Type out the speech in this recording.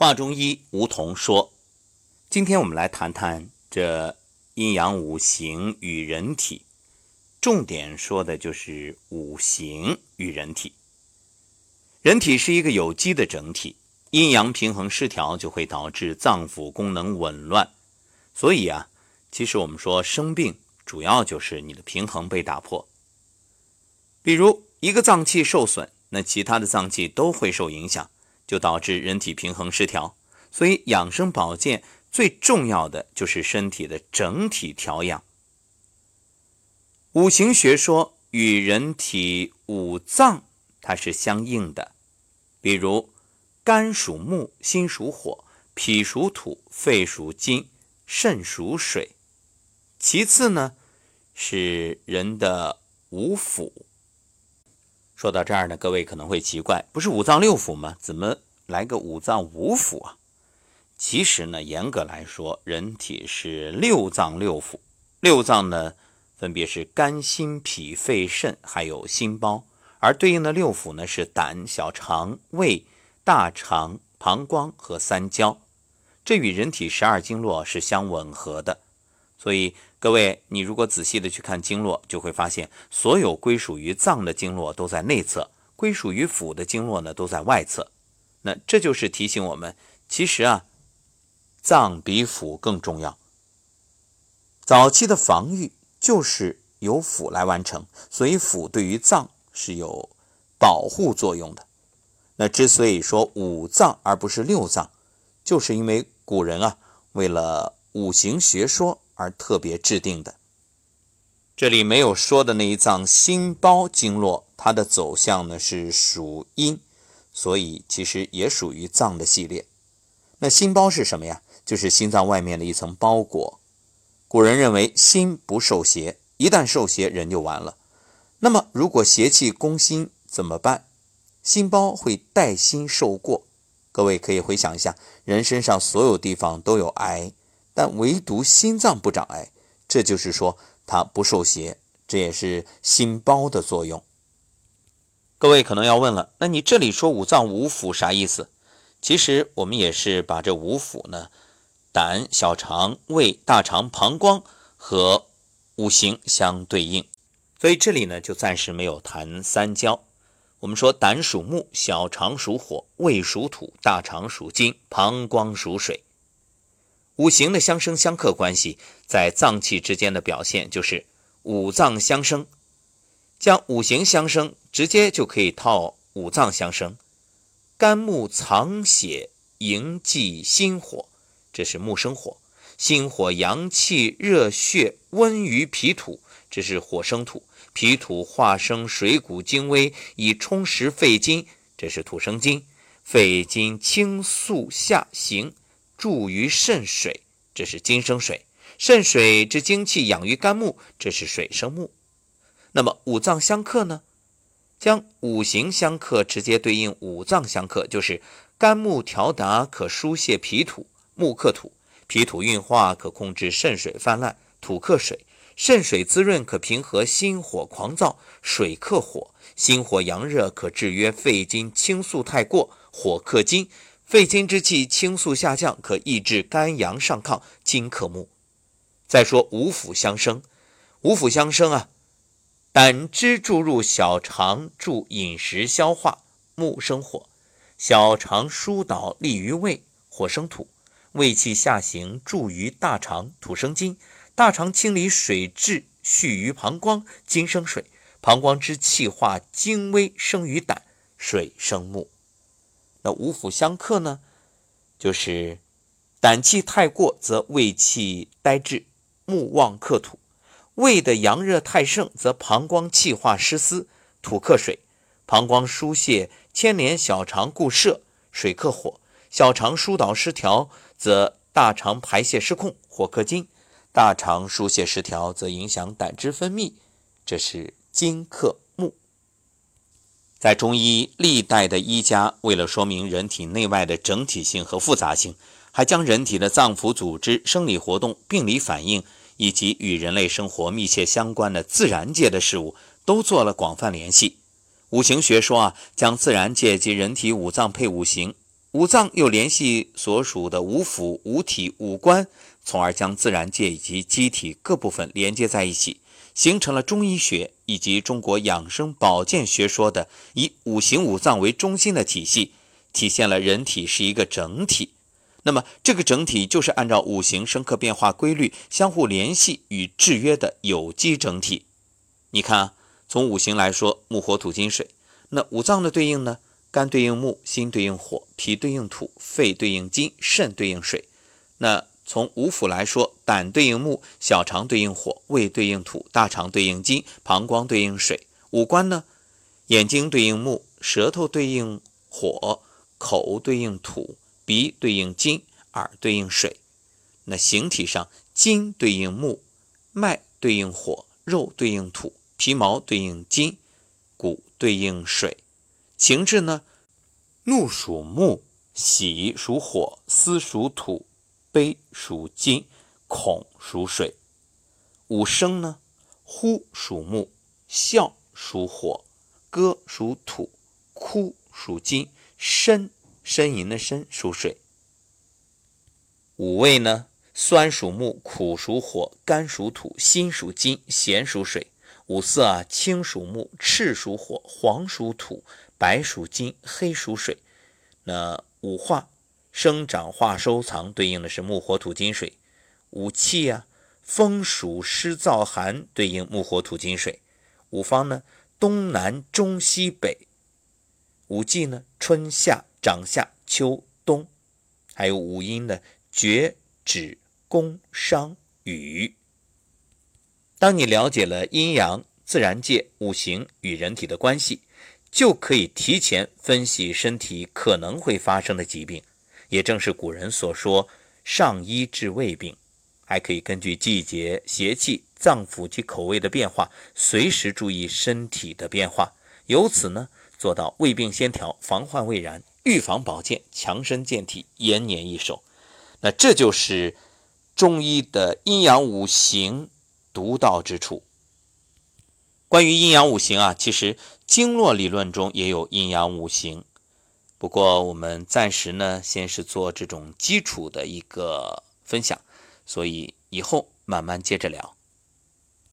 话中医，梧桐说：“今天我们来谈谈这阴阳五行与人体，重点说的就是五行与人体。人体是一个有机的整体，阴阳平衡失调就会导致脏腑功能紊乱。所以啊，其实我们说生病，主要就是你的平衡被打破。比如一个脏器受损，那其他的脏器都会受影响。”就导致人体平衡失调，所以养生保健最重要的就是身体的整体调养。五行学说与人体五脏它是相应的，比如肝属木，心属火，脾属土，肺属金，肾属水。其次呢是人的五腑。说到这儿呢，各位可能会奇怪，不是五脏六腑吗？怎么来个五脏五腑啊？其实呢，严格来说，人体是六脏六腑。六脏呢，分别是肝、心、脾、肺、肾，还有心包；而对应的六腑呢，是胆、小肠、胃、大肠、膀胱和三焦。这与人体十二经络是相吻合的。所以，各位，你如果仔细的去看经络，就会发现，所有归属于脏的经络都在内侧，归属于腑的经络呢都在外侧。那这就是提醒我们，其实啊，脏比腑更重要。早期的防御就是由腑来完成，所以腑对于脏是有保护作用的。那之所以说五脏而不是六脏，就是因为古人啊，为了五行学说。而特别制定的，这里没有说的那一脏心包经络，它的走向呢是属阴，所以其实也属于脏的系列。那心包是什么呀？就是心脏外面的一层包裹。古人认为心不受邪，一旦受邪人就完了。那么如果邪气攻心怎么办？心包会带心受过。各位可以回想一下，人身上所有地方都有癌。但唯独心脏不长癌，这就是说它不受邪，这也是心包的作用。各位可能要问了，那你这里说五脏五腑啥意思？其实我们也是把这五腑呢，胆、小肠、胃、大肠、膀胱和五行相对应，所以这里呢就暂时没有谈三焦。我们说胆属木，小肠属火，胃属土，大肠属金，膀胱属水。五行的相生相克关系，在脏器之间的表现就是五脏相生。将五行相生直接就可以套五脏相生。肝木藏血，营济心火，这是木生火；心火阳气热血温于脾土，这是火生土；脾土化生水谷精微，以充实肺经，这是土生金；肺经清肃下行。注于肾水，这是金生水；肾水之精气养于肝木，这是水生木。那么五脏相克呢？将五行相克直接对应五脏相克，就是肝木调达可疏泄脾土，木克土；脾土运化可控制肾水泛滥，土克水；肾水滋润可平和心火狂躁，水克火；心火阳热可制约肺经清肃太过，火克金。肺经之气清肃下降，可抑制肝阳上亢，金克木。再说五腑相生，五腑相生啊，胆汁注入小肠，助饮食消化，木生火；小肠疏导利于胃，火生土；胃气下行助于大肠，土生金；大肠清理水滞蓄于膀胱，金生水；膀胱之气化精微生于胆，水生木。那五腑相克呢，就是胆气太过，则胃气呆滞，木旺克土；胃的阳热太盛，则膀胱气化失司，土克水；膀胱疏泄牵连小肠固摄，水克火；小肠疏导失调，则大肠排泄失控，火克金；大肠疏泄失调，则影响胆汁分泌，这是金克。在中医历代的医家，为了说明人体内外的整体性和复杂性，还将人体的脏腑组织、生理活动、病理反应以及与人类生活密切相关的自然界的事物都做了广泛联系。五行学说啊，将自然界及人体五脏配五行五脏又联系所属的五腑、五体、五官，从而将自然界以及机体各部分连接在一起，形成了中医学以及中国养生保健学说的以五行五脏为中心的体系，体现了人体是一个整体。那么，这个整体就是按照五行生克变化规律相互联系与制约的有机整体。你看啊，从五行来说，木、火、土、金、水，那五脏的对应呢？肝对应木，心对应火，脾对应土，肺对应金，肾对应水。那从五腑来说，胆对应木，小肠对应火，胃对应土，大肠对应金，膀胱对应水。五官呢，眼睛对应木，舌头对应火，口对应土，鼻对应金，耳对应水。那形体上，筋对应木，脉对应火，肉对应土，皮毛对应金，骨对应水。情志呢？怒属木，喜属火，思属土，悲属金，恐属水。五声呢？呼属木，啸属火，歌属土，哭属金，呻呻吟的呻属水。五味呢？酸属木，苦属火，甘属土，辛属金，咸属水。五色啊，青属木，赤属火，黄属土。白属金，黑属水。那五化生长化收藏对应的是木火土金水。五气呀，风暑湿燥寒对应木火土金水。五方呢，东南中西北。五季呢，春夏长夏秋冬。还有五音呢，厥止宫商羽。当你了解了阴阳、自然界、五行与人体的关系。就可以提前分析身体可能会发生的疾病，也正是古人所说“上医治未病”，还可以根据季节、邪气、脏腑及口味的变化，随时注意身体的变化，由此呢做到未病先调、防患未然、预防保健、强身健体、延年益寿。那这就是中医的阴阳五行独到之处。关于阴阳五行啊，其实经络理论中也有阴阳五行，不过我们暂时呢，先是做这种基础的一个分享，所以以后慢慢接着聊。